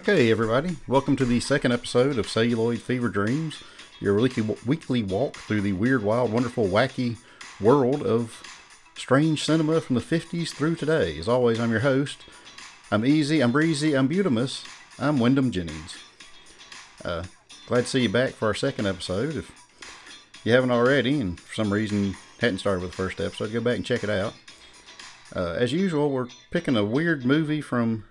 Okay, everybody, welcome to the second episode of Celluloid Fever Dreams, your weekly, walk through the weird, wild, wonderful, wacky world of strange cinema from the 50s through today. As always, I'm your host. I'm easy, I'm breezy, I'm beautimus, I'm Wyndham Jennings. Uh, glad to see you back for our second episode. If you haven't already, and for some reason hadn't started with the first episode, go back and check it out. Uh, as usual, we're picking a weird movie from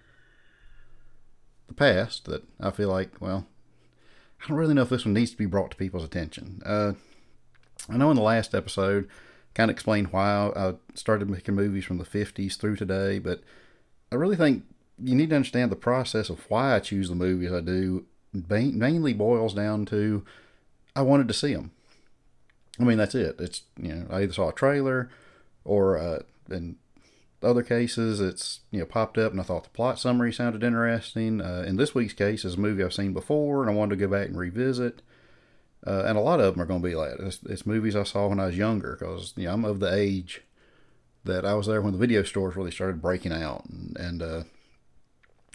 the past that I feel like, well, I don't really know if this one needs to be brought to people's attention. Uh, I know in the last episode, kind of explained why I started making movies from the 50s through today, but I really think you need to understand the process of why I choose the movies I do. Mainly boils down to I wanted to see them. I mean, that's it. It's you know I either saw a trailer, or uh, in other cases it's you know popped up and I thought the plot summary sounded interesting. Uh, in this week's case, is a movie I've seen before and I wanted to go back and revisit. Uh, and a lot of them are going to be like it's, it's movies I saw when I was younger because you know I'm of the age that I was there when the video stores really started breaking out and, and uh,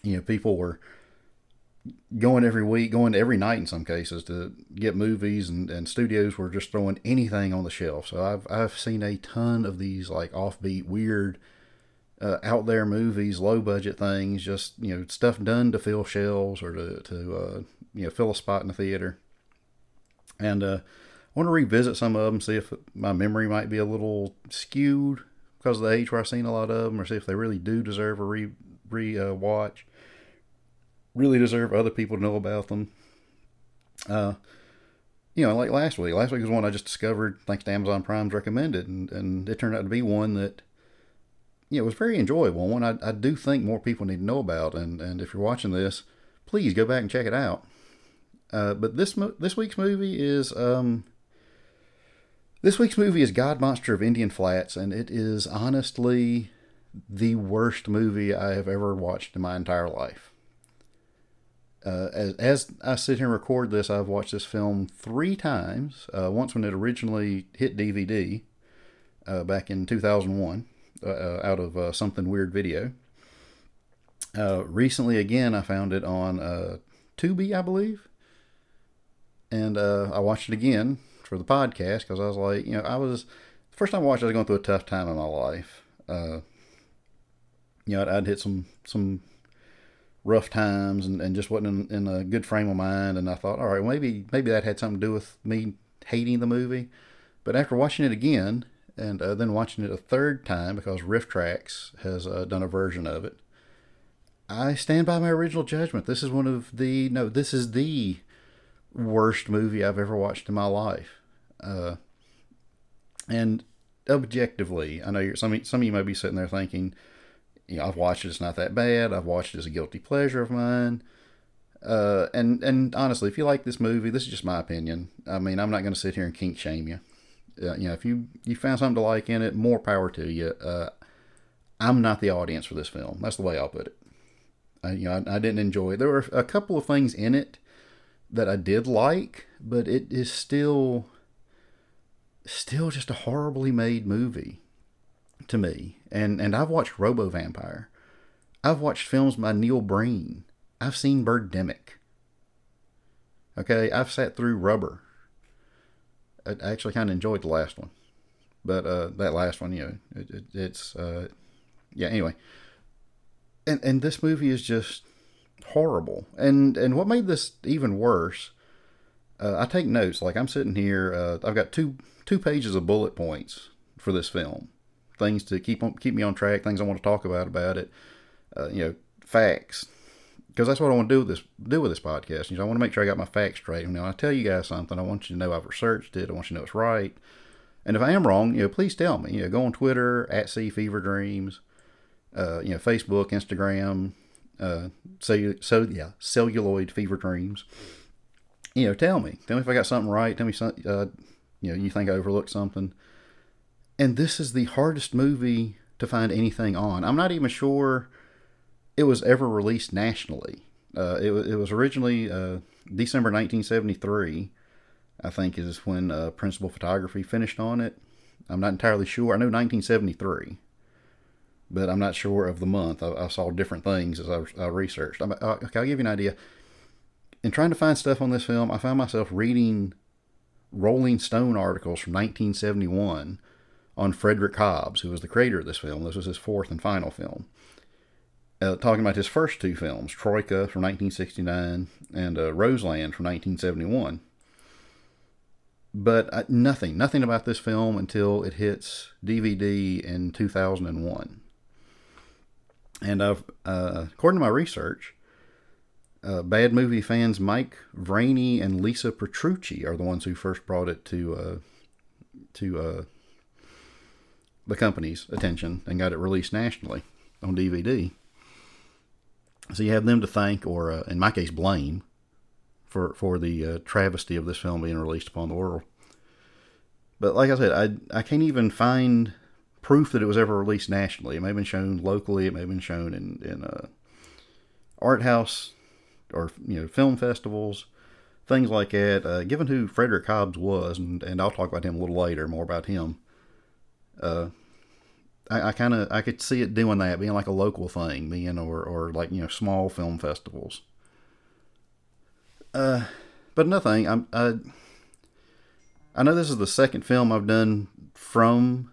you know people were going every week, going every night in some cases to get movies, and, and studios were just throwing anything on the shelf. So I've I've seen a ton of these like offbeat, weird, uh, out there movies, low budget things, just you know stuff done to fill shelves or to to uh, you know fill a spot in the theater. And uh, I want to revisit some of them, see if my memory might be a little skewed because of the age where I've seen a lot of them, or see if they really do deserve a re re uh, watch really deserve other people to know about them. Uh, you know, like last week. Last week was one I just discovered thanks to Amazon Prime's recommended, and, and it turned out to be one that, you know, was very enjoyable. One I, I do think more people need to know about. And, and if you're watching this, please go back and check it out. Uh, but this this week's movie is um, this week's movie is God Monster of Indian Flats, and it is honestly the worst movie I have ever watched in my entire life uh, as, as I sit here and record this, I've watched this film three times. Uh, once when it originally hit DVD uh, back in 2001 uh, uh, out of uh, Something Weird Video. recently, again, I found it on Tubi, I believe. And I watched it again for the podcast because I was like, you know, I was, the first time I watched it, I was going through a tough time in my life. you know, I'd, I'd hit some, some rough times and, and just wasn't in, in, a good frame of mind. And I thought, all right, maybe maybe that had something to do with me hating the movie. But after watching it again and uh, then watching it a third time because RiffTrax has uh, done a version of it, I stand by my original judgment. This is one of the no, this is the worst movie I've ever watched in my life. Uh, and objectively, I know some some of you might be sitting there thinking you know, I've watched it. It's not that bad. I've watched it as a guilty pleasure of mine. Uh, and and honestly, if you like this movie, this is just my opinion. I mean, I'm not going to sit here and kink shame you. Uh, you know, if you you found something to like in it, more power to you. Uh, I'm not the audience for this film. That's the way I'll put it. I, you know, I, I didn't enjoy it. There were a couple of things in it that I did like, but it is still still just a horribly made movie to me. And and I've watched Robo Vampire. I've watched films by Neil Breen. I've seen Birdemic. Okay, I've sat through Rubber. I actually kind of enjoyed the last one, but uh, that last one, you know, it, it, it's uh, yeah. Anyway, and and this movie is just horrible. And and what made this even worse, uh, I take notes. Like I'm sitting here, uh, I've got two two pages of bullet points for this film things to keep on keep me on track, things I want to talk about about it, uh, you know, facts, because that's what I want to do with this do with this podcast. You know, I want to make sure I got my facts straight. You know, I tell you guys something, I want you to know I've researched it. I want you to know it's right. And if I am wrong, you know, please tell me. You know, go on Twitter at C Fever Dreams, uh, you know, Facebook, Instagram, uh, so so yeah, celluloid fever dreams. You know, tell me, tell me if I got something right. Tell me something. Uh, you know, you think I overlooked something and this is the hardest movie to find anything on. I'm not even sure it was ever released nationally. Uh, it, it was originally uh, December 1973, I think, is when uh, Principal Photography finished on it. I'm not entirely sure. I know 1973. but I'm not sure of the month. I, I saw different things as I, I researched. I, okay, I'll give you an idea. In trying to find stuff on this film, I found myself reading Rolling Stone articles from 1971 on Frederick Hobbs, who was the creator of this film. This was his fourth and final film. Uh, talking about his first two films, Troika from 1969 and uh, Roseland from 1971. But uh, nothing, nothing about this film until it hits DVD in 2001. And I've, uh, according to my research, uh, bad movie fans Mike Vraney and Lisa Petrucci are the ones who first brought it to uh, to the company's attention and got it released nationally on DVD. So you have them to thank, or uh, in my case, blame for for the uh, travesty of this film being released upon the world. But like I said, I I can't even find proof that it was ever released nationally. It may have been shown locally. It may have been shown in in uh, art house or you know film festivals, things like that. Uh, given who Frederick Hobbs was, and, and I'll talk about him a little later, more about him. I, I kind of I could see it doing that, being like a local thing, being or or like you know small film festivals. Uh, but nothing. I'm I. I know this is the second film I've done from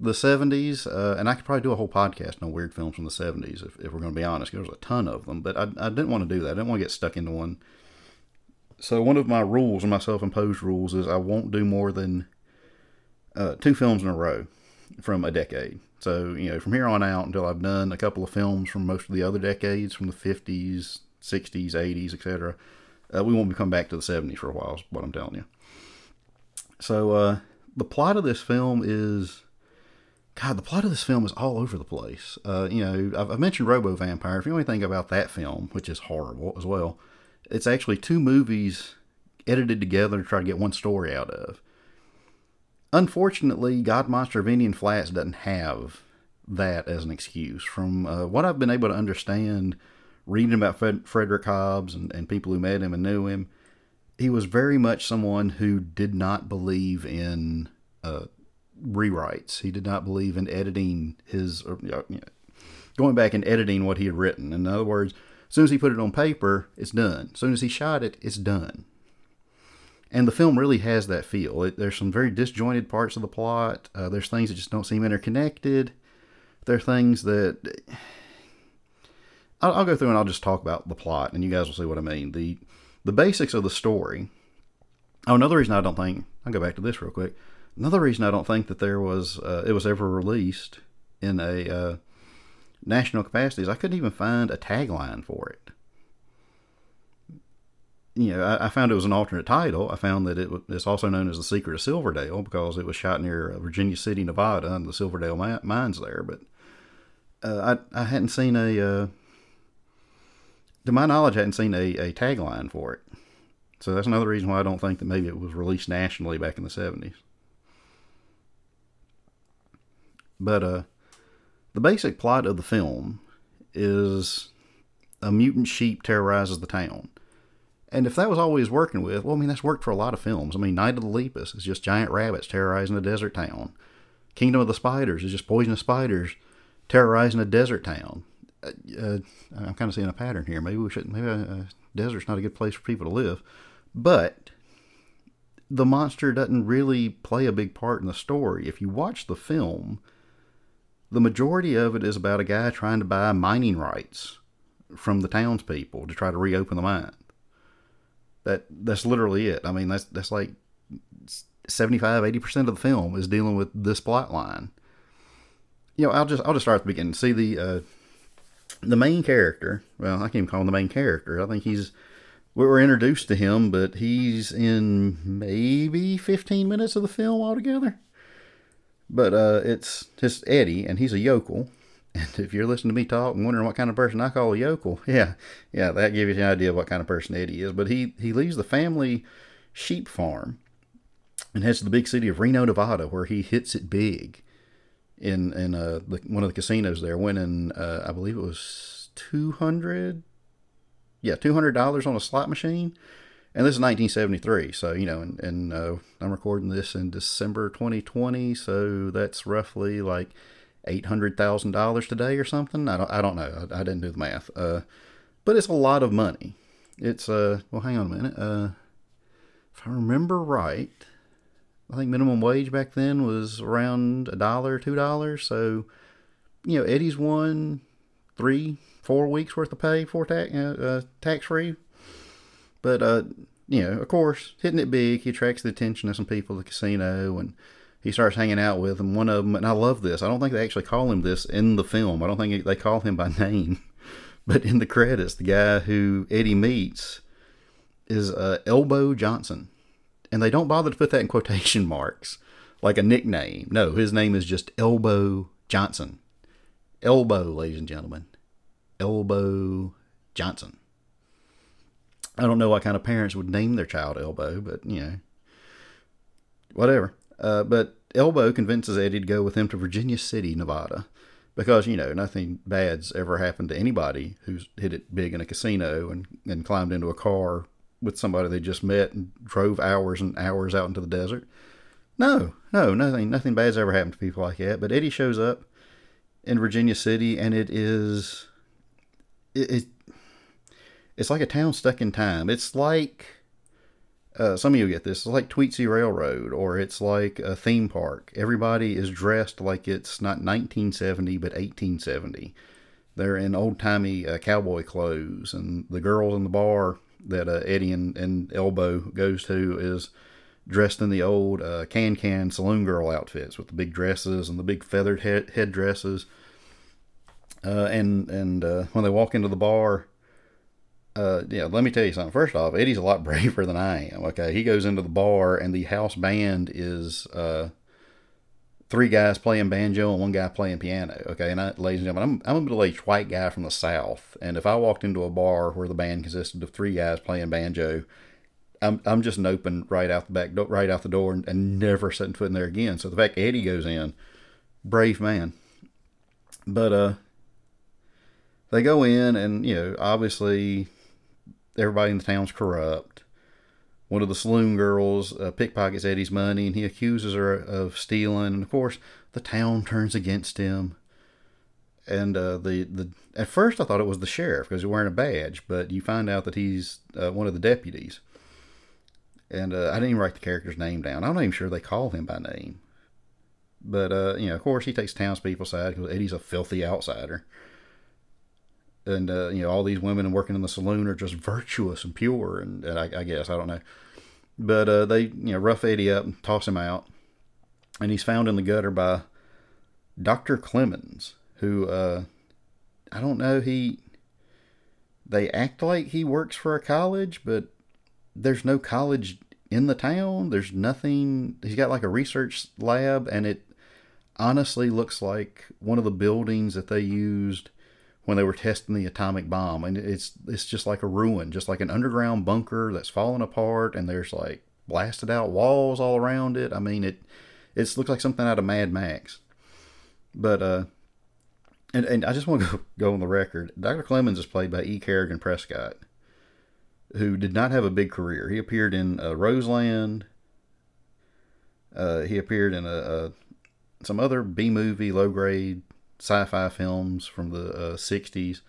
the 70s, uh, and I could probably do a whole podcast on weird films from the 70s if, if we're going to be honest. There's a ton of them, but I, I didn't want to do that. I didn't want to get stuck into one. So one of my rules, my self-imposed rules, is I won't do more than uh, two films in a row from a decade. So, you know, from here on out until I've done a couple of films from most of the other decades, from the 50s, 60s, 80s, etc., uh, we won't be coming back to the 70s for a while, is what I'm telling you. So, uh, the plot of this film is. God, the plot of this film is all over the place. Uh, you know, I've, I've mentioned Robo Vampire. If you know anything about that film, which is horrible as well, it's actually two movies edited together to try to get one story out of. Unfortunately, God Monster of Indian Flats doesn't have that as an excuse. From uh, what I've been able to understand, reading about Fred- Frederick Hobbs and, and people who met him and knew him, he was very much someone who did not believe in uh, rewrites. He did not believe in editing his, or, you know, going back and editing what he had written. In other words, as soon as he put it on paper, it's done. As soon as he shot it, it's done and the film really has that feel. It, there's some very disjointed parts of the plot. Uh, there's things that just don't seem interconnected. There are things that I'll, I'll, go through and I'll just talk about the plot, and you guys will see what I mean. the The basics of the story. Oh, another reason I don't think I'll go back to this real quick. Another reason I don't think that there was uh, it was ever released in a uh, national capacity is I couldn't even find a tagline for it you know, I, I, found it was an alternate title. I found that it it's also known as The Secret of Silverdale because it was shot near uh, Virginia City, Nevada, and the Silverdale mi- mines there. But uh, I I hadn't seen a, uh, to my knowledge, I hadn't seen a, a tagline for it. So that's another reason why I don't think that maybe it was released nationally back in the seventies. But uh, the basic plot of the film is a mutant sheep terrorizes the town and if that was all he was working with, well, I mean, that's worked for a lot of films. I mean, Night of the Lepus is just giant rabbits terrorizing a desert town. Kingdom of the Spiders is just poisonous spiders terrorizing a desert town. Uh, uh, I'm kind of seeing a pattern here. Maybe we shouldn't. Maybe a, uh, a desert's not a good place for people to live. But the monster doesn't really play a big part in the story. If you watch the film, the majority of it is about a guy trying to buy mining rights from the townspeople to try to reopen the mine. That that's literally it. I mean, that's that's like 75 80% of the film is dealing with this plot line. You know, I'll just I'll just start at the beginning. See the uh, the main character. Well, I can't even call him the main character. I think he's we were introduced to him, but he's in maybe 15 minutes of the film altogether. But uh, it's it's Eddie, and he's a yokel, and if you're listening to me talk and wondering what kind of person I call a yokel, yeah, yeah, that gives you an idea of what kind of person Eddie is. But he, he leaves the family sheep farm and heads to the big city of Reno, Nevada, where he hits it big in in uh, the, one of the casinos there, winning, uh, I believe it was 200 yeah, $200 on a slot machine. And this is 1973, so you know, and, and uh, I'm recording this in December 2020, so that's roughly like eight hundred thousand dollars today or something. I don't I don't know. I, I didn't do the math. Uh, but it's a lot of money. It's uh well, hang on a minute. Uh, if I remember right, I think minimum wage back then was around a dollar, two dollars. So, you know, Eddie's won three, four weeks worth of pay for tax uh, uh, tax free. But uh, you know, of course, hitting it big, he attracts the attention of some people at the casino, and he starts hanging out with them. One of them, and I love this. I don't think they actually call him this in the film. I don't think they call him by name, but in the credits, the guy who Eddie meets is uh, Elbow Johnson, and they don't bother to put that in quotation marks like a nickname. No, his name is just Elbow Johnson. Elbow, ladies and gentlemen. Elbow Johnson. I don't know what kind of parents would name their child Elbow, but you know, whatever. Uh, but Elbow convinces Eddie to go with him to Virginia City, Nevada, because you know nothing bad's ever happened to anybody who's hit it big in a casino and, and climbed into a car with somebody they just met and drove hours and hours out into the desert. No, no, nothing, nothing bad's ever happened to people like that. But Eddie shows up in Virginia City, and it is, it, it it's like a town stuck in time. It's like uh, some of you get this. It's like Tweetsie Railroad, or it's like a theme park. Everybody is dressed like it's not 1970 but 1870. They're in old timey uh, cowboy clothes, and the girls in the bar that uh, Eddie and, and Elbow goes to is dressed in the old uh, can can saloon girl outfits with the big dresses and the big feathered head. Uh, and and uh, when they walk into the bar, uh, yeah, let me tell you something. First off, Eddie's a lot braver than I am. Okay, he goes into the bar and the house band is uh, three guys playing banjo and one guy playing piano. Okay, and I, ladies and gentlemen, I'm, I'm a middle-aged white guy from the South, and if I walked into a bar where the band consisted of three guys playing banjo, I'm I'm just open right out the back, door, right out the door, and, and never setting foot in there again. So the fact Eddie goes in, brave man. But uh, they go in, and you know, obviously everybody in the town's corrupt. One of the saloon girls uh, pickpockets Eddie's money and he accuses her of stealing. And of course, the town turns against him. And uh, the, the at first I thought it was the sheriff because he's wearing a badge, but you find out that he's uh, one of the deputies. And uh, I didn't even write the character's name down. I'm not even sure they call him by name. But uh, you know, of course, he takes townspeople's side because Eddie's a filthy outsider and uh, you know all these women working in the saloon are just virtuous and pure, and, and I, I, guess I don't know, but uh, they you know rough Eddie up and toss him out, and he's found in the gutter by Doctor Clemens, who uh, I don't know he. They act like he works for a college, but there's no college in the town. There's nothing. He's got like a research lab, and it honestly looks like one of the buildings that they used when they were testing the atomic bomb, and it's it's just like a ruin, just like an underground bunker that's falling apart, and there's like blasted out walls all around it. I mean, it it looks like something out of Mad Max. But uh, and and I just want to go, go on the record. Dr. Clemens is played by E. Kerrigan Prescott, who did not have a big career. He appeared in uh, Roseland. Uh, he appeared in a, a some other B movie, low grade sci-fi films from the uh, 60s.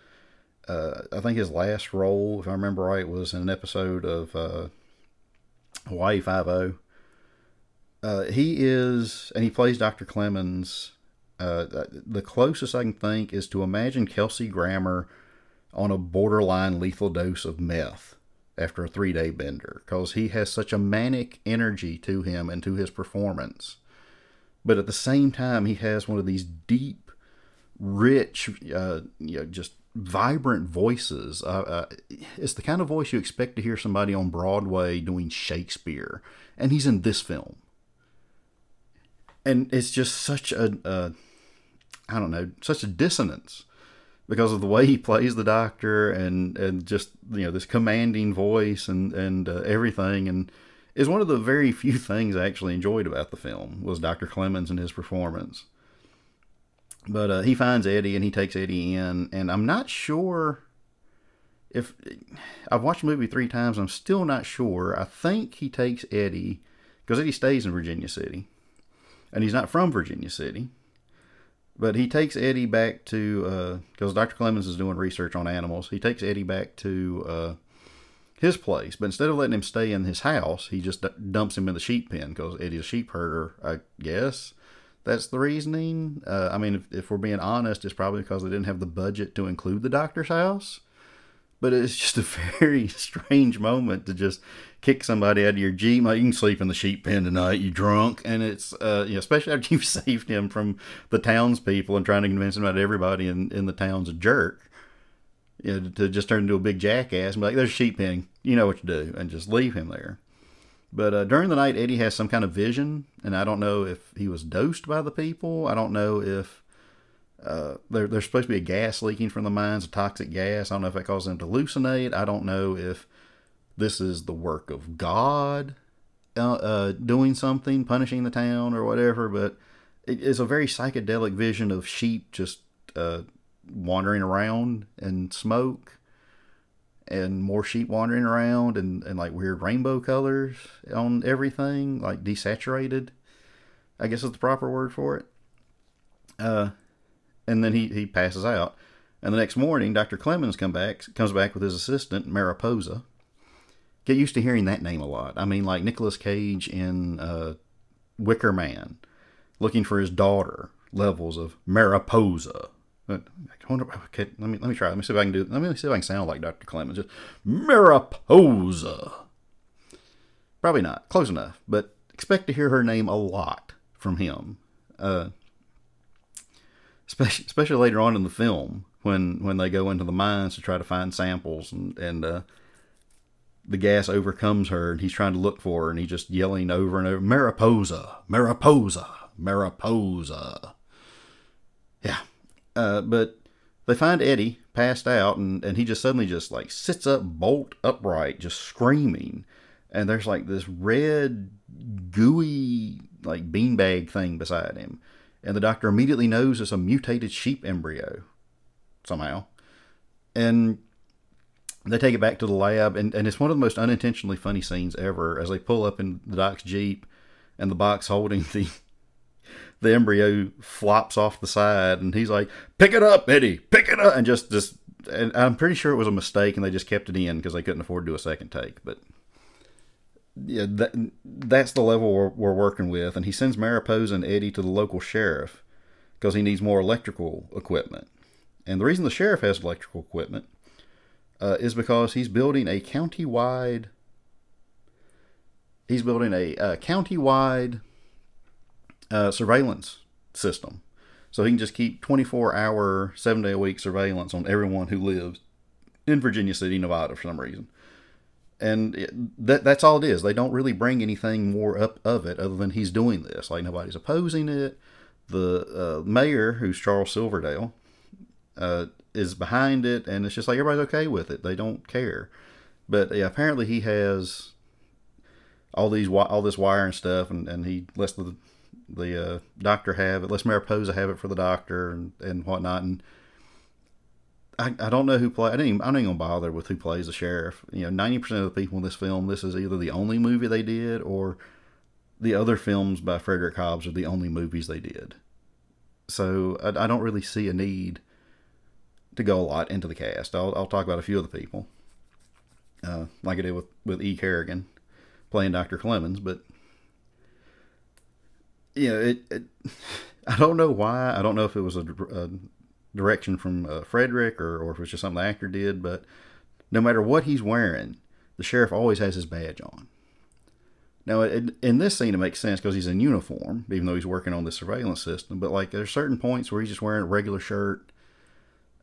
Uh, I think his last role, if I remember right, was in an episode of uh, Hawaii Five-O. Uh, he is, and he plays Dr. Clemens. Uh, the closest I can think is to imagine Kelsey Grammer on a borderline lethal dose of meth after a three day bender because he has such a manic energy to him and to his performance. But at the same time, he has one of these deep rich, uh, you know, just vibrant voices. Uh, uh, it's the kind of voice you expect to hear somebody on Broadway doing Shakespeare, and he's in this film. And it's just such a, I don't know, such a dissonance because of the way he plays the doctor and and just you know this commanding voice and and uh, everything and is one of the very few things I actually enjoyed about the film was Dr. Clemens and his performance. But uh, he finds Eddie and he takes Eddie in, and I'm not sure if I've watched the movie three times. I'm still not sure. I think he takes Eddie because Eddie stays in Virginia City, and he's not from Virginia City. But he takes Eddie back to because uh, Dr. Clemens is doing research on animals. He takes Eddie back to uh, his place, but instead of letting him stay in his house, he just dumps him in the sheep pen because Eddie's a sheep herder, I guess. That's the reasoning. Uh, I mean, if, if, we're being honest, it's probably because they didn't have the budget to include the doctor's house. But it's just a very strange moment to just kick somebody out of your jeep. Like, you can sleep in the sheep pen tonight, you drunk. And it's, uh, you know, especially after you've saved him from the townspeople and trying to convince him that everybody in, in the town's a jerk. You know, to just turn into a big jackass and be like, there's a sheep pen. You know what to do. And just leave him there. But uh, during the night, Eddie has some kind of vision, and I don't know if he was dosed by the people. I don't know if uh, there, there's supposed to be a gas leaking from the mines, a toxic gas. I don't know if that caused him to hallucinate. I don't know if this is the work of God uh, uh doing something, punishing the town or whatever. But it is a very psychedelic vision of sheep just uh, wandering around in smoke and more sheep wandering around and, and like weird rainbow colors on everything, like desaturated. I guess is the proper word for it. Uh, and then he, he passes out. And the next morning, Dr. Clemens come back, comes back with his assistant, Mariposa. Get used to hearing that name a lot. I mean, like Nicolas Cage in uh, Wicker Man, looking for his daughter, levels of Mariposa. I wonder. Okay, let me let me try. Let me see if I can do. Let me see if I can sound like Dr. Clemens. Just Mariposa. Probably not. Close enough, but expect to hear her name a lot from him. Uh, especially, especially later on in the film when when they go into the mines to try to find samples and and uh, the gas overcomes her and he's trying to look for her and he's just yelling over and over Mariposa, Mariposa, Mariposa. Yeah, uh, but they find Eddie passed out, and, and he just suddenly just like sits up bolt upright, just screaming. And there's like this red, gooey, like beanbag thing beside him. And the doctor immediately knows it's a mutated sheep embryo somehow. And they take it back to the lab, and, and it's one of the most unintentionally funny scenes ever as they pull up in the doc's Jeep and the box holding the the embryo flops off the side, and he's like, "Pick it up, Eddie! Pick it up!" And just just, and I'm pretty sure it was a mistake, and they just kept it in because they couldn't afford to do a second take. But yeah, that that's the level we're, we're working with, and he sends Mariposa and Eddie to the local sheriff because he needs more electrical equipment. And the reason the sheriff has electrical equipment uh, is because he's building a county-wide. He's building a, a county-wide uh, surveillance system. So he can just keep 24 hour, seven day a week surveillance on everyone who lives in Virginia City, Nevada for some reason. And that, that's all it is. They don't really bring anything more up of it other than he's doing this. Like nobody's opposing it. The uh, mayor, who's Charles Silverdale, uh, is behind it, and it's just like everybody's okay with it. They don't care. But yeah, apparently he has all these all this wire and stuff, and, and he lets the the uh, doctor have it. Let's Mariposa have it for the doctor and, and whatnot. And I, I don't know who play. I didn't. Even, even gonna bother with who plays the sheriff. You know, ninety percent of the people in this film, this is either the only movie they did or the other films by Frederick Hobbs are the only movies they did. So I, I don't really see a need to go a lot into the cast. I'll, I'll talk about a few of the people, uh, like I did with with E. Kerrigan playing Dr. Clemens, but you know, it, it, I don't know why. I don't know if it was a, a direction from uh, Frederick or, or if it's just something the actor did, but no matter what he's wearing, the sheriff always has his badge on. Now, it, in this scene, it makes sense because he's in uniform, even though he's working on the surveillance system. But like, there's certain points where he's just wearing a regular shirt.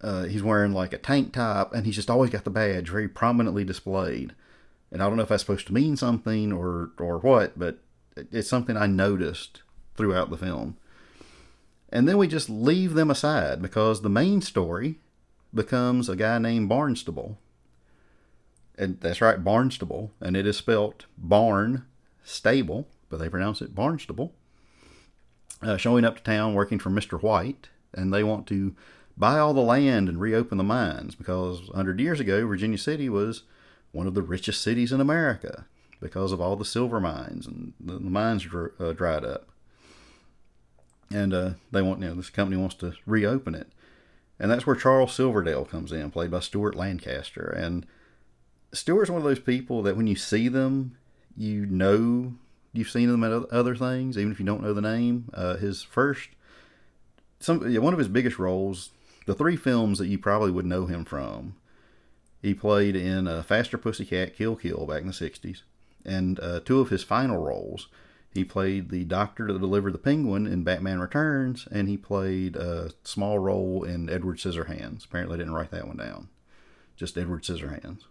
Uh, he's wearing like a tank top, and he's just always got the badge very prominently displayed. And I don't know if that's supposed to mean something or or what, but it's something I noticed throughout the film. And then we just leave them aside because the main story becomes a guy named Barnstable. And that's right, Barnstable. And it is spelt barn stable, but they pronounce it Barnstable. Uh, showing up to town working for Mr. White, and they want to buy all the land and reopen the mines because 100 years ago, Virginia City was one of the richest cities in America because of all the silver mines and the, mines dr- uh, dried up. And uh, they want you know this company wants to reopen it, and that's where Charles Silverdale comes in, played by Stuart Lancaster. And Stuart's one of those people that when you see them, you know you've seen them at other things, even if you don't know the name. Uh, his first, some one of his biggest roles, the three films that you probably would know him from. He played in uh, Faster Pussycat, Kill Kill back in the '60s, and uh, two of his final roles he played the doctor that delivered the penguin in Batman Returns, and he played a small role in Edward Scissorhands. Apparently, I didn't write that one down. Just Edward Scissorhands.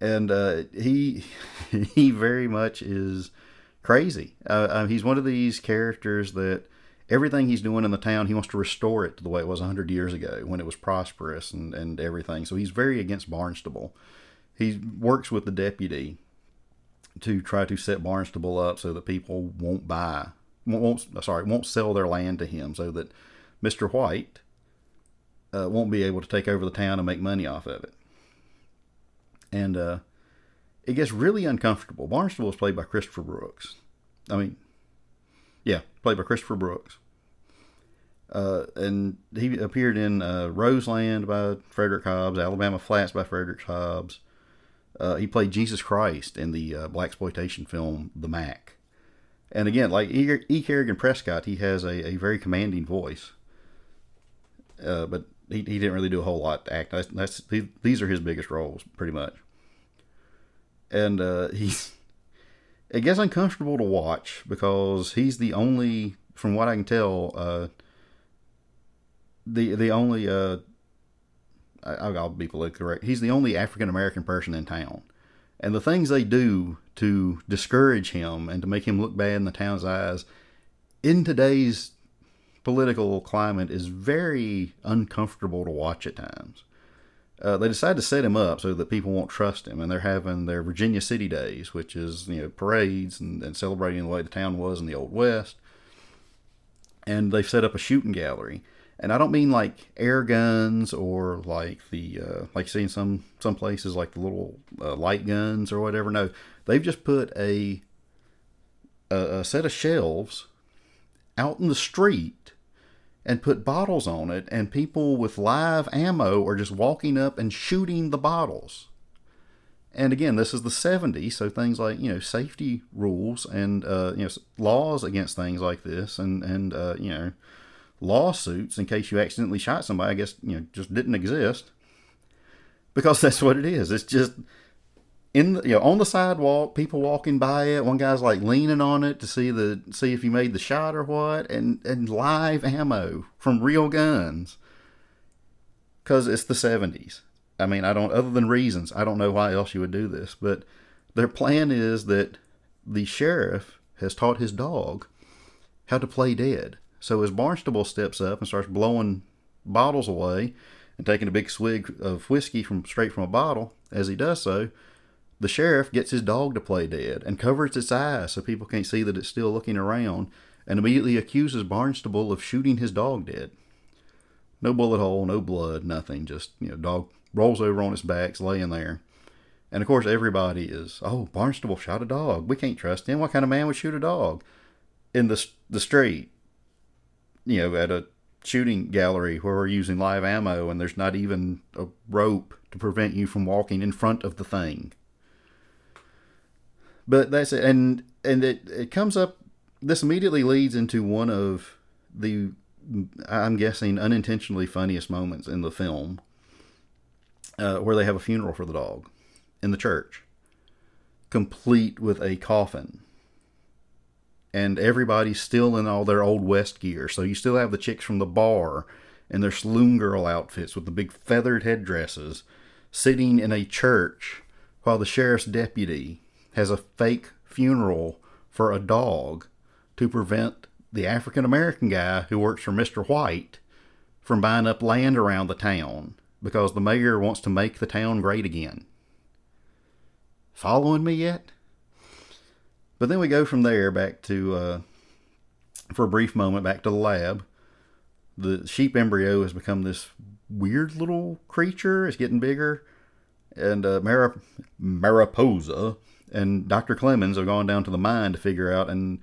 And uh, he he very much is crazy. Uh, uh, he's one of these characters that everything he's doing in the town, he wants to restore it to the way it was 100 years ago when it was prosperous and, and everything. So he's very against Barnstable. He works with the deputy to try to set Barnstable up so that people won't buy, won't sorry, won't sell their land to him, so that Mister White uh, won't be able to take over the town and make money off of it. And uh, it gets really uncomfortable. Barnstable is played by Christopher Brooks. I mean, yeah, played by Christopher Brooks. Uh, and he appeared in uh, Roseland by Frederick Hobbs, Alabama Flats by Frederick Hobbs, uh, he played Jesus Christ in the uh, black exploitation film The Mack. And again, like E. e. Kerrigan Prescott, he has a, a very commanding voice. Uh, but he, he didn't really do a whole lot to act. That's, that's these are his biggest roles, pretty much. And uh, he's, it gets uncomfortable to watch because he's the only, from what I can tell, uh, the the only uh, I'll be politically correct. He's the only African American person in town. And the things they do to discourage him and to make him look bad in the town's eyes in today's political climate is very uncomfortable to watch at times. Uh, they decide to set him up so that people won't trust him, and they're having their Virginia City Days, which is you know parades and, and celebrating the way the town was in the Old West. And they've set up a shooting gallery, and I don't mean like air guns or like the uh, like seeing some some places like the little uh, light guns or whatever. No, they've just put a, a a set of shelves out in the street and put bottles on it, and people with live ammo are just walking up and shooting the bottles. And again, this is the 70s, so things like you know safety rules and uh, you know laws against things like this, and and uh, you know lawsuits in case you accidentally shot somebody, I guess, you know, just didn't exist. Because that's what it is. It's just in the, you know, on the sidewalk, people walking by it. One guy's like leaning on it to see the see if he made the shot or what, and and live ammo from real guns. Because it's the seventies. I mean, I don't. Other than reasons, I don't know why else you would do this. But their plan is that the sheriff has taught his dog how to play dead. So as Barnstable steps up and starts blowing bottles away and taking a big swig of whiskey from straight from a bottle, as he does so, the sheriff gets his dog to play dead and covers its eyes so people can't see that it's still looking around and immediately accuses Barnstable of shooting his dog dead. No bullet hole, no blood, nothing. Just, you know, dog rolls over on its back, laying there. And of course, everybody is, oh, Barnstable shot a dog. We can't trust him. What kind of man would shoot a dog? In the, the street, you know, at a shooting gallery where we're using live ammo and there's not even a rope to prevent you from walking in front of the thing. But that's it. And, and it, it comes up, this immediately leads into one of the, I'm guessing, unintentionally funniest moments in the film uh, where they have a funeral for the dog in the church, complete with a coffin and everybody's still in all their old West gear. So you still have the chicks from the bar in their saloon girl outfits with the big feathered headdresses sitting in a church while the sheriff's deputy has a fake funeral for a dog to prevent the African American guy who works for Mr. White from buying up land around the town because the mayor wants to make the town great again. Following me yet? But then we go from there back to, uh, for a brief moment, back to the lab. The sheep embryo has become this weird little creature. It's getting bigger. And uh, Mar- Mariposa and Dr. Clemens have gone down to the mine to figure out. And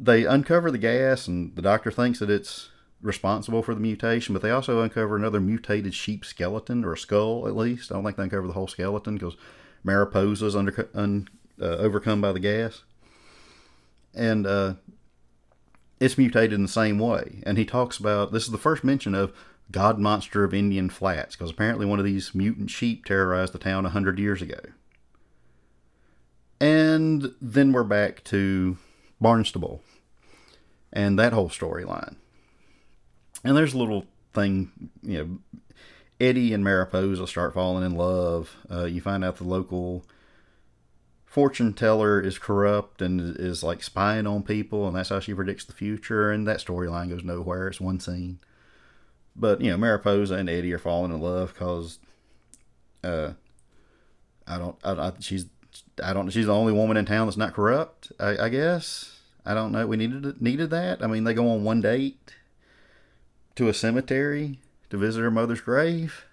they uncover the gas, and the doctor thinks that it's responsible for the mutation, but they also uncover another mutated sheep skeleton or a skull, at least. I don't think they uncover the whole skeleton because Mariposa's under, un, uh, overcome by the gas. And uh, it's mutated in the same way. And he talks about this is the first mention of God Monster of Indian Flats, because apparently one of these mutant sheep terrorized the town a hundred years ago. And then we're back to Barnstable and that whole storyline. And there's a little thing, you know, Eddie and Mariposa start falling in love. Uh, you find out the local fortune teller is corrupt and is like spying on people, and that's how she predicts the future. And that storyline goes nowhere. It's one scene. But you know, Mariposa and Eddie are falling in love because, uh, I don't, I, I, she's, I don't, she's the only woman in town that's not corrupt. I, I guess I don't know. We needed needed that. I mean, they go on one date to a cemetery to visit her mother's grave.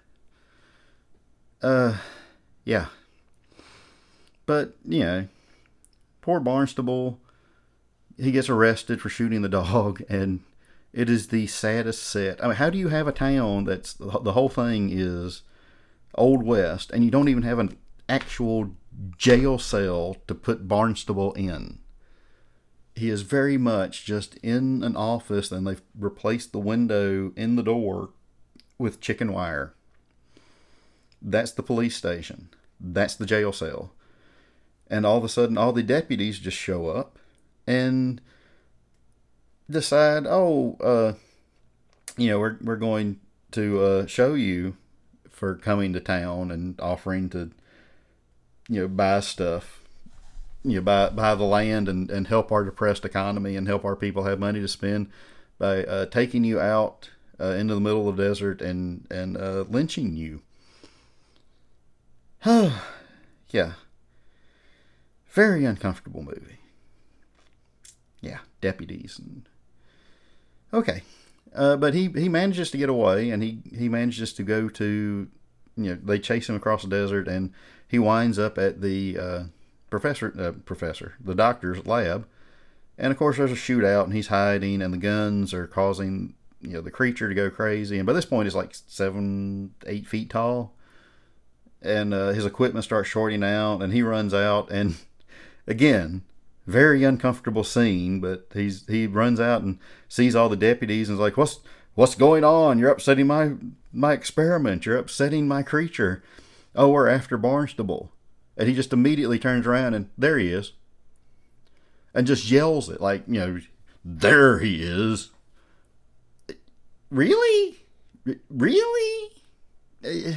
Uh, yeah. But you know, poor Barnstable. He gets arrested for shooting the dog, and it is the saddest set. I mean, how do you have a town that's the whole thing is Old West, and you don't even have an actual jail cell to put Barnstable in? He is very much just in an office, and they've replaced the window in the door with chicken wire. That's the police station. That's the jail cell. And all of a sudden, all the deputies just show up and decide, oh, uh, you know, we're we're going to uh, show you for coming to town and offering to, you know, buy stuff, you know, buy buy the land and and help our depressed economy and help our people have money to spend by uh, taking you out uh, into the middle of the desert and and uh, lynching you. Yeah, very uncomfortable movie. Yeah, deputies and Okay, uh, but he he manages to get away, and he he manages to go to, you know, they chase him across the desert, and he winds up at the uh, professor uh, professor the doctor's lab, and of course there's a shootout, and he's hiding, and the guns are causing you know the creature to go crazy, and by this point he's like seven eight feet tall, and uh, his equipment starts shorting out, and he runs out, and again very uncomfortable scene. But he's he runs out and sees all the deputies and is like, "What's what's going on? You're upsetting my my experiment. You're upsetting my creature. Oh, we're after Barnstable." And he just immediately turns around and there he is, and just yells it like you know, "There he is." Really, really.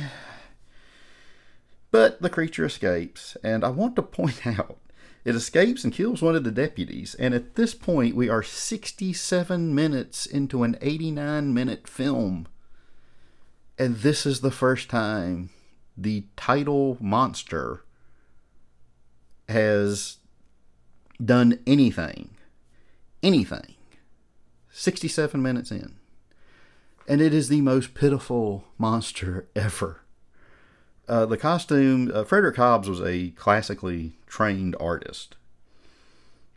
But the creature escapes, and I want to point out it escapes and kills one of the deputies, and at this point, we are 67 minutes into an 89 minute film. And this is the first time the title monster has done anything. Anything. 67 minutes in. And it is the most pitiful monster ever. Uh, the costume, uh, Frederick Hobbs was a classically trained artist.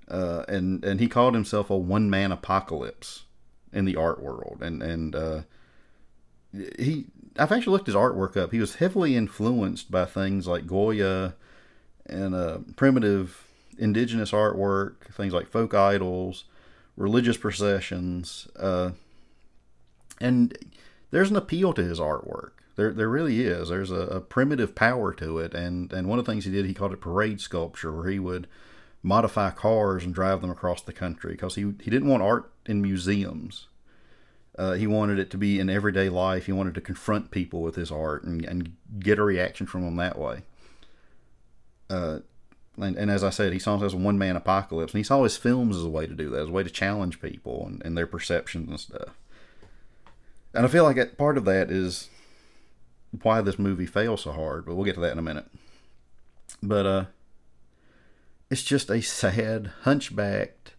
Uh, and and he called himself a one man apocalypse in the art world. And and uh, he, I've actually looked his artwork up. He was heavily influenced by things like Goya and uh, primitive indigenous artwork, things like folk idols, religious processions, uh, and there's an appeal to his artwork. There, there really is. There's a, a, primitive power to it, and and one of the things he did, he called it parade sculpture, where he would modify cars and drive them across the country because he he didn't want art in museums. Uh, he wanted it to be in everyday life. He wanted to confront people with his art and, and get a reaction from them that way. Uh, and, and as I said, he saw himself as a one man apocalypse, and he saw his films as a way to do that, as a way to challenge people and, and their perceptions and stuff. And I feel like part of that is why this movie fails so hard, but we'll get to that in a minute. But uh it's just a sad, hunchbacked.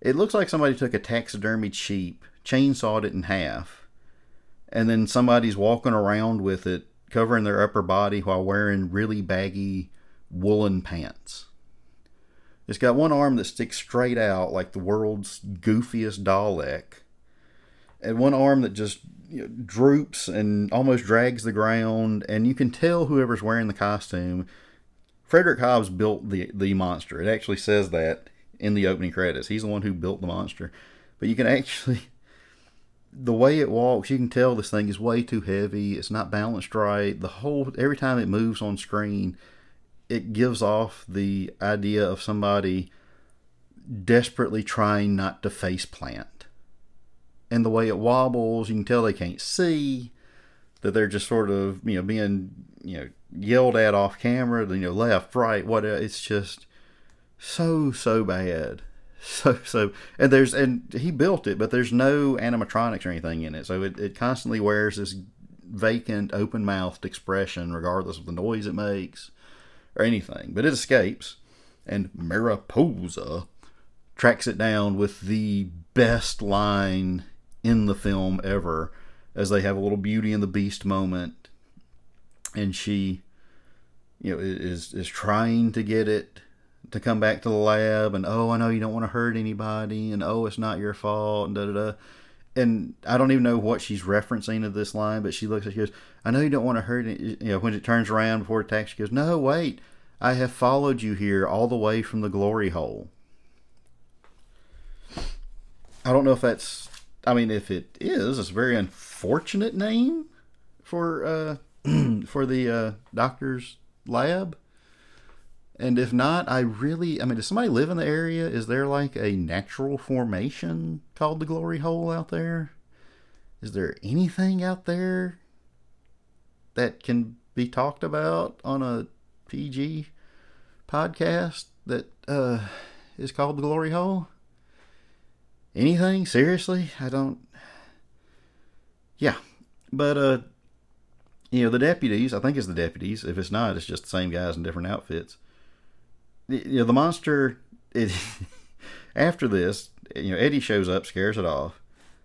It looks like somebody took a taxidermied sheep, chainsawed it in half, and then somebody's walking around with it, covering their upper body while wearing really baggy woolen pants. It's got one arm that sticks straight out like the world's goofiest Dalek, and one arm that just you know, droops and almost drags the ground. And you can tell whoever's wearing the costume. Frederick Hobbs built the the monster. It actually says that in the opening credits. He's the one who built the monster. But you can actually the way it walks, you can tell this thing is way too heavy. It's not balanced right. The whole every time it moves on screen, it gives off the idea of somebody desperately trying not to face plant. And the way it wobbles, you can tell they can't see, that they're just sort of, you know, being, you know, yelled at off camera, you know, left, right, whatever. It's just so, so bad. So, so, and there's, and he built it, but there's no animatronics or anything in it. So it, it constantly wears this vacant, open mouthed expression, regardless of the noise it makes or anything. But it escapes, and Mariposa tracks it down with the best line in the film ever as they have a little Beauty and the Beast moment. And she, you know, is is trying to get it to come back to the lab, and oh, I know you don't want to hurt anybody, and oh, it's not your fault, and da da da. And I don't even know what she's referencing to this line, but she looks at, she goes, "I know you don't want to hurt it." You know, when it turns around before it attacks, she goes, "No, wait, I have followed you here all the way from the glory hole." I don't know if that's. I mean, if it is, it's a very unfortunate name for uh, for the uh, doctor's lab. And if not, I really, I mean, does somebody live in the area? Is there like a natural formation called the Glory Hole out there? Is there anything out there that can be talked about on a PG podcast that uh, is called the Glory Hole? Anything? Seriously? I don't. Yeah. But, uh, you know, the deputies, I think it's the deputies. If it's not, it's just the same guys in different outfits you know, the monster. It after this, you know, Eddie shows up, scares it off.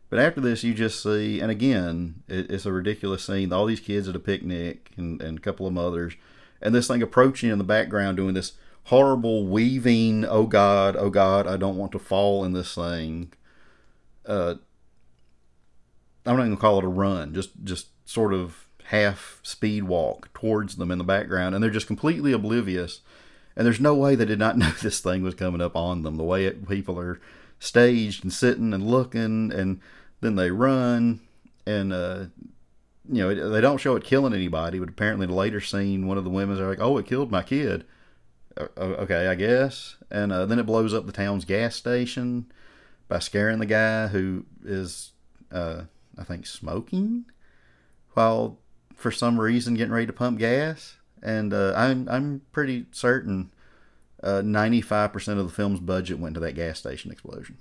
But after this, you just see, and again, it, it's a ridiculous scene. All these kids at a picnic and, and a couple of mothers, and this thing approaching in the background doing this horrible weaving. Oh God, oh God, I don't want to fall in this thing. Uh, I'm not even gonna call it a run. Just just sort of half speed walk towards them in the background, and they're just completely oblivious and there's no way they did not know this thing was coming up on them. The way it, people are staged and sitting and looking, and then they run, and uh, you know they don't show it killing anybody. But apparently, the later scene, one of the women's are like, "Oh, it killed my kid." Uh, okay, I guess. And uh, then it blows up the town's gas station by scaring the guy who is, uh, I think, smoking while for some reason getting ready to pump gas and uh, I'm I'm pretty certain uh, 95% of the film's budget went to that gas station explosion.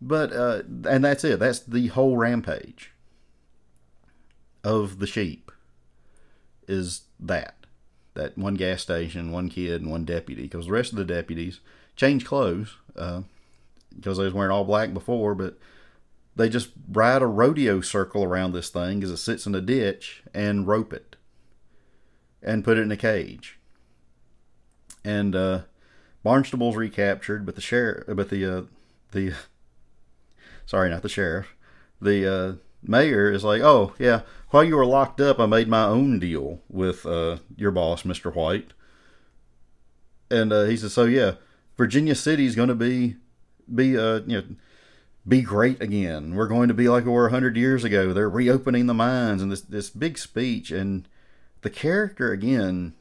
But uh, and that's it. That's the whole rampage of the sheep. Is that that one gas station, one kid, and one deputy? Because the rest of the deputies change clothes because they was wearing all black before, but they just ride a rodeo circle around this thing as it sits in a ditch and rope it and put it in a cage. And uh, Barnstable's recaptured, but the sheriff, but the uh, the sorry, not the sheriff, the uh, mayor is like, oh yeah, while you were locked up, I made my own deal with uh, your boss, Mister White. And uh, he says, so yeah, Virginia City's going to be be uh you know be great again. We're going to be like we were hundred years ago. They're reopening the mines and this this big speech and the character again,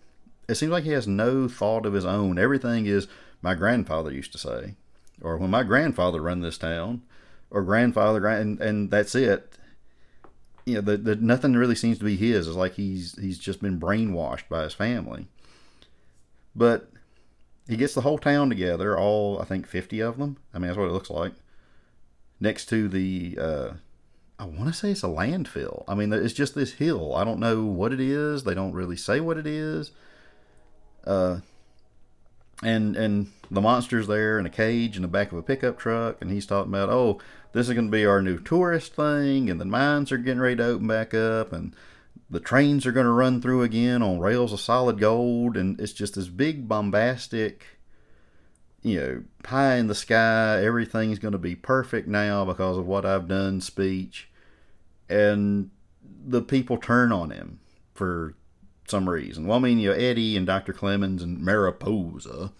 it seems like he has no thought of his own. Everything is my grandfather used to say, or when my grandfather run this town, or grandfather, and and that's it. You know, the, the nothing really seems to be his. It's like he's he's just been brainwashed by his family. But he gets the whole town together, all I think fifty of them. I mean, that's what it looks like. Next to the uh, I want to say it's a landfill. I mean, it's just this hill. I don't know what it is. They don't really say what it is. Uh, and and the monster's there in a cage in the back of a pickup truck, and he's talking about, oh, this is going to be our new tourist thing, and the mines are getting ready to open back up, and the trains are going to run through again on rails of solid gold, and it's just this big bombastic you know, pie in the sky, everything's going to be perfect now because of what I've done speech. And the people turn on him for some reason. Well, I mean, you know, Eddie and Dr. Clemens and Mariposa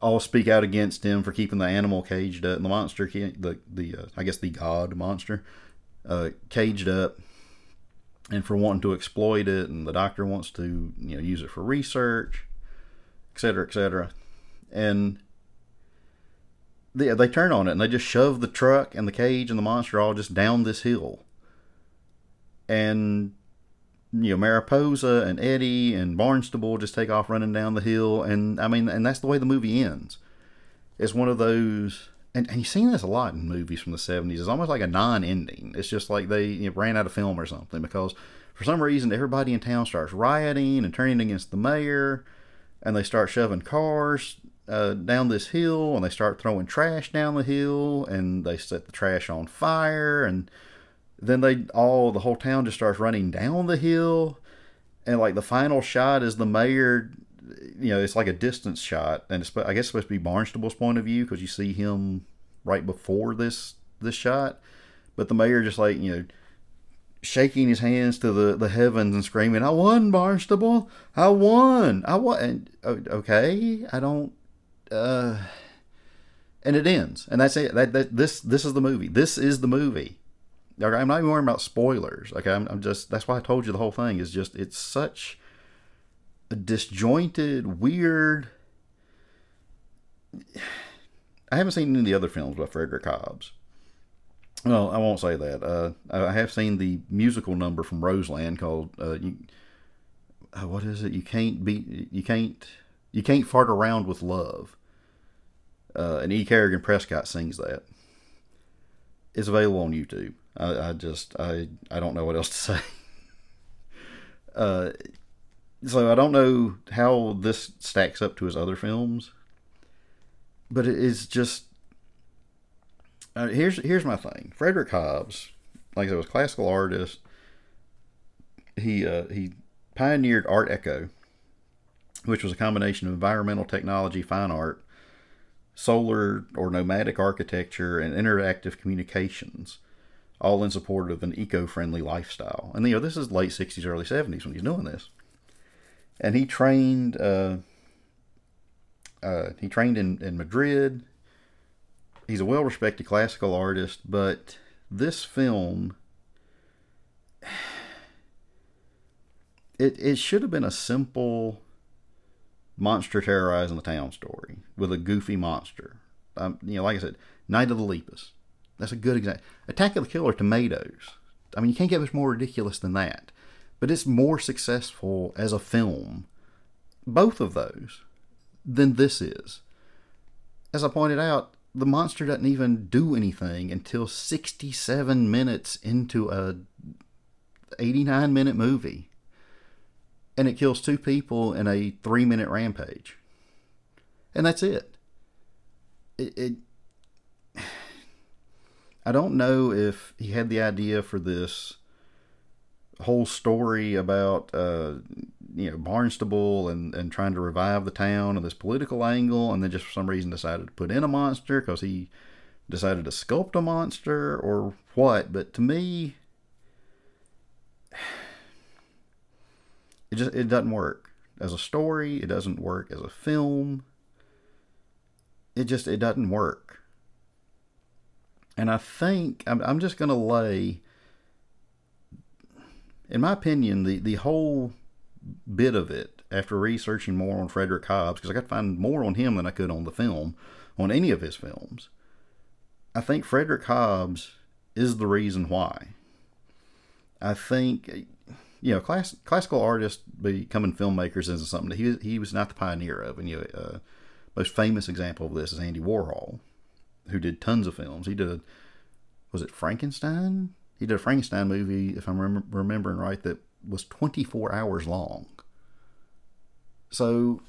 all speak out against him for keeping the animal caged up, and the monster, the the uh, I guess the god monster, uh, caged up, and for wanting to exploit it, and the doctor wants to you know use it for research, etc., etc., and they, they turn on it and they just shove the truck and the cage and the monster all just down this hill, and you know Mariposa and Eddie and Barnstable just take off running down the hill, and I mean, and that's the way the movie ends. It's one of those, and, and you've seen this a lot in movies from the '70s. It's almost like a non-ending. It's just like they you know, ran out of film or something because for some reason everybody in town starts rioting and turning against the mayor, and they start shoving cars uh, down this hill, and they start throwing trash down the hill, and they set the trash on fire, and then they all the whole town just starts running down the hill and like the final shot is the mayor you know it's like a distance shot and i guess it's supposed to be barnstable's point of view because you see him right before this this shot. But the mayor just like you know shaking his hands to the the heavens and screaming i won barnstable! I won! I won! And, okay i don't uh and it ends. And that's it. That, that this this is the movie. This is the movie. Okay, I'm not even worrying about spoilers. Okay, I'm, I'm just that's why I told you the whole thing. Is just it's such disjointed, weird. I haven't seen any of the other films by Frederick Hobbs. Well, I won't say that. Uh, I have seen the musical number from Roseland called uh, you, uh, what is it? You can't be you can't you can't fart around with love. Uh, and E. Kerrigan Prescott sings that. It's available on YouTube. I, I just I I don't know what else to say. So I don't know how this stacks up to his other films, but it is just. Uh, here's here's my thing. Frederick Hobbs, like I said, was a classical artist. He uh, he pioneered Art Echo, which was a combination of environmental technology, fine art, solar or nomadic architecture, and interactive communications all in support of an eco-friendly lifestyle. And you know, this is late '60s, early '70s when he's doing this. And he trained. Uh, uh, he trained in, in Madrid. He's a well-respected classical artist, but this film, it it should have been a simple monster terrorizing the town story with a goofy monster. Um, you know, like I said, Night of the Lepus. That's a good example. Attack of the Killer Tomatoes. I mean, you can't get much more ridiculous than that. But it's more successful as a film, both of those, than this is. As I pointed out, the monster doesn't even do anything until 67 minutes into a 89 minute movie. And it kills two people in a three minute rampage. And that's it. It, it I don't know if he had the idea for this whole story about uh, you know Barnstable and and trying to revive the town and this political angle, and then just for some reason decided to put in a monster because he decided to sculpt a monster or what. But to me, it just it doesn't work as a story. It doesn't work as a film. It just it doesn't work. And I think I'm, I'm just to lay, in my opinion, the, the whole bit of it after researching more on Frederick Hobbs, because I got to find more on him than I could on the film, on any of his films. I think Frederick Hobbs is the reason why. I think, you know, class, classical artists becoming filmmakers isn't something that he, he was not the pioneer of. And, you know, uh, most famous example of this is Andy Warhol who did tons of films. He did, was it Frankenstein? He did a Frankenstein movie, if I'm rem- remembering right, that was 24 hours long. So,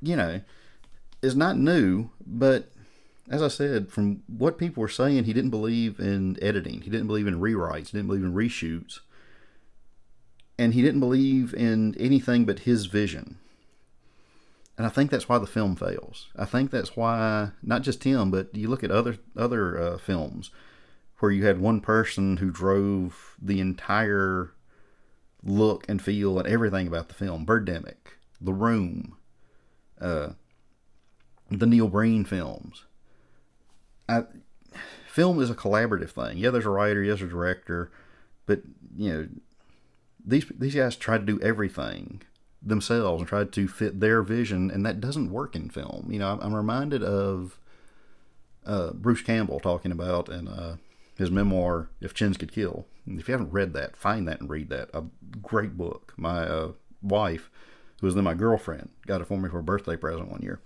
you know, it's not new, but as I said, from what people were saying, he didn't believe in editing. He didn't believe in rewrites. He didn't believe in reshoots. And he didn't believe in anything but his vision. and I think that's why the film fails. I think that's why not just him, but you look at other other uh, films where you had one person who drove the entire look and feel and everything about the film. Birdemic, The Room, uh, the Neil Breen films. I, film is a collaborative thing. Yeah, there's a writer, yes, there's a director, but you know, these these guys try to do everything themselves and try to fit their vision, and that doesn't work in film. You know, I'm, I'm reminded of uh, Bruce Campbell talking about in uh, his memoir "If Chins Could Kill." if you haven't read that, find that and read that. A great book. My uh, wife, who was then my girlfriend, got it for me for a birthday present one year.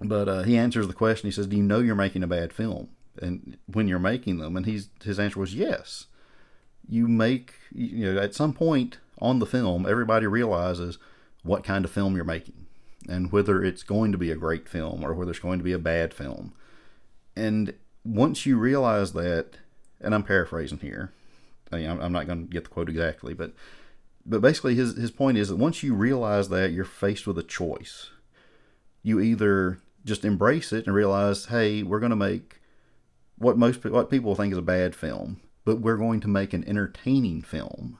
But uh, he answers the question. He says, "Do you know you're making a bad film?" And when you're making them, and he's his answer was yes. You make you know at some point on the film, everybody realizes what kind of film you're making and whether it's going to be a great film or whether it's going to be a bad film. And once you realize that, and I'm paraphrasing here, I mean, I'm not going to get the quote exactly, but but basically his his point is that once you realize that, you're faced with a choice. You either just embrace it and realize, hey, we're going to make what most what people think is a bad film, but we're going to make an entertaining film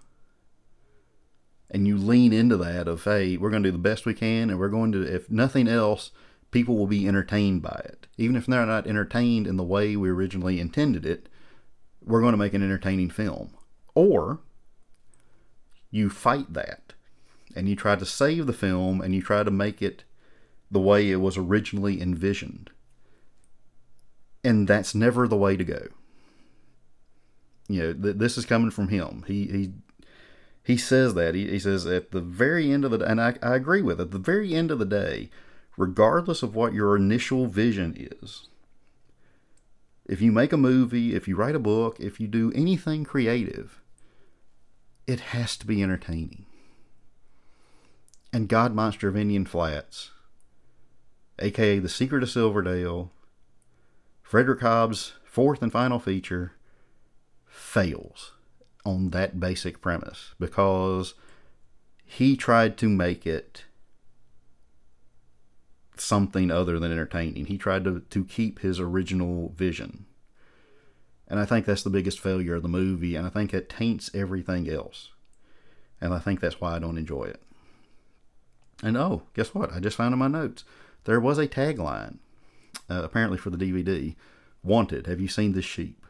and you lean into that of hey we're going to do the best we can and we're going to if nothing else people will be entertained by it. Even if they're not entertained in the way we originally intended it we're going to make an entertaining film. Or you fight that and you try to save the film and you try to make it the way it was originally envisioned. And that's never the way to go. You know th- this is coming from him. He he he says that. He, he says at the very end of the and I, I agree with it, at the very end of the day, regardless of what your initial vision is, if you make a movie, if you write a book, if you do anything creative, it has to be entertaining. And God Monster of Indian Flats, aka The Secret of Silverdale, Frederick Hobbs' fourth and final feature, fails on that basic premise because he tried to make it something other than entertaining. He tried to, to keep his original vision. And I think that's the biggest failure of the movie, and I think it taints everything else. And I think that's why I don't enjoy it. And oh, guess what? I just found in my notes there was a tagline, uh, apparently for the DVD Wanted, have you seen this sheep?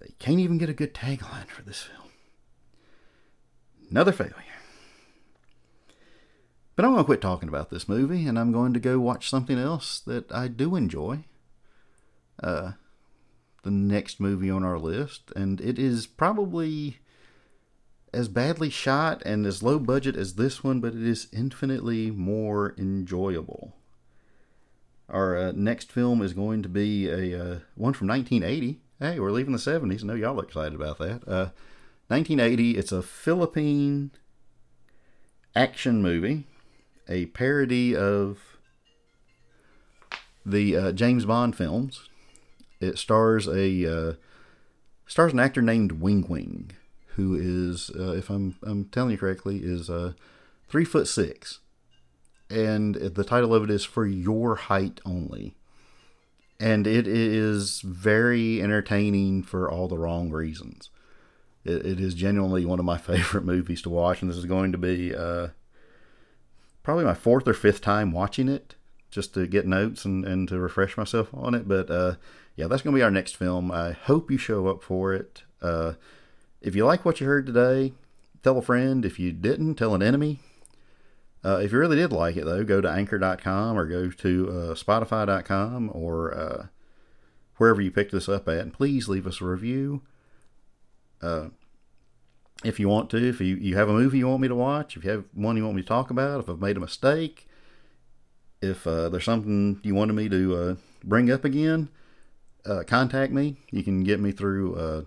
They can't even get a good tagline for this film. Another failure. But I'm going to quit talking about this movie and I'm going to go watch something else that I do enjoy. Uh, the next movie on our list, and it is probably as badly shot and as low budget as this one, but it is infinitely more enjoyable. Our uh, next film is going to be a uh, one from 1980 Hey, we're leaving the 70s. I know y'all are excited about that. Uh, 1980, it's a Philippine action movie, a parody of the uh, James Bond films. It stars a uh, stars an actor named Weng Weng, who is, uh, if I'm I'm telling you correctly, is uh, three foot six, and the title of it is For Your Height Only and it is very entertaining for all the wrong reasons. It, it is genuinely one of my favorite movies to watch, and this is going to be uh, probably my fourth or fifth time watching it just to get notes and, and to refresh myself on it. But uh, yeah, that's going to be our next film. I hope you show up for it. Uh, if you like what you heard today, tell a friend. If you didn't, tell an enemy. Uh, if you really did like it, though, go to anchor.com or go to uh, spotify.com or uh, wherever you picked this up at, and please leave us a review. Uh, if you want to, if you, you have a movie you want me to watch, if you have one you want me to talk about, if I've made a mistake, if uh, there's something you wanted me to uh, bring up again, contact me. You can get me through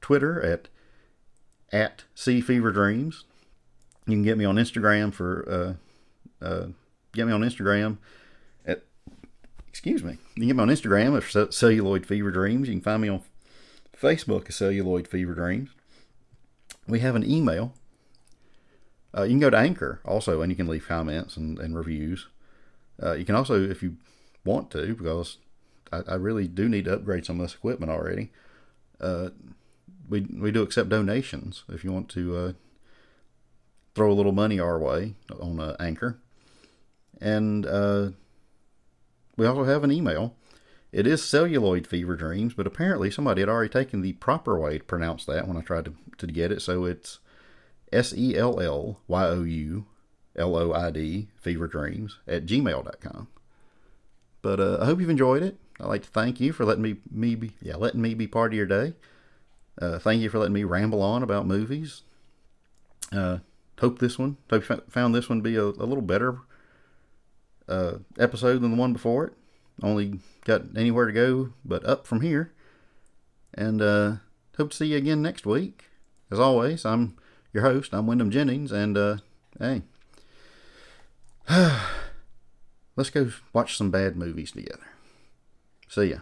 Twitter at at Sea Fever Dreams. You can get me on Instagram for uh, uh, get me on Instagram at excuse me. You can get me on Instagram at Celluloid Fever Dreams. You can find me on Facebook at Celluloid Fever Dreams. We have an email. Uh, you can go to Anchor also, and you can leave comments and, and reviews. Uh, you can also, if you want to, because I, I, really do need to upgrade some of this equipment already. Uh, we we do accept donations if you want to uh, throw a little money our way on uh, Anchor, and uh, we also have an email. It is celluloid fever dreams, but apparently somebody had already taken the proper way to pronounce that when I tried to, to get it. So it's S E L L Y O U L O I D fever dreams at gmail.com. But uh, I hope you've enjoyed it. I'd like to thank you for letting me, me be, yeah, letting me be part of your day. Uh, thank you for letting me ramble on about movies. Uh, hope this one, hope you found this one to be a, a little better uh, episode than the one before it. Only got anywhere to go but up from here. And uh, hope to see you again next week. As always, I'm your host. I'm Wyndham Jennings, and uh, hey, let's go watch some bad movies together. See ya.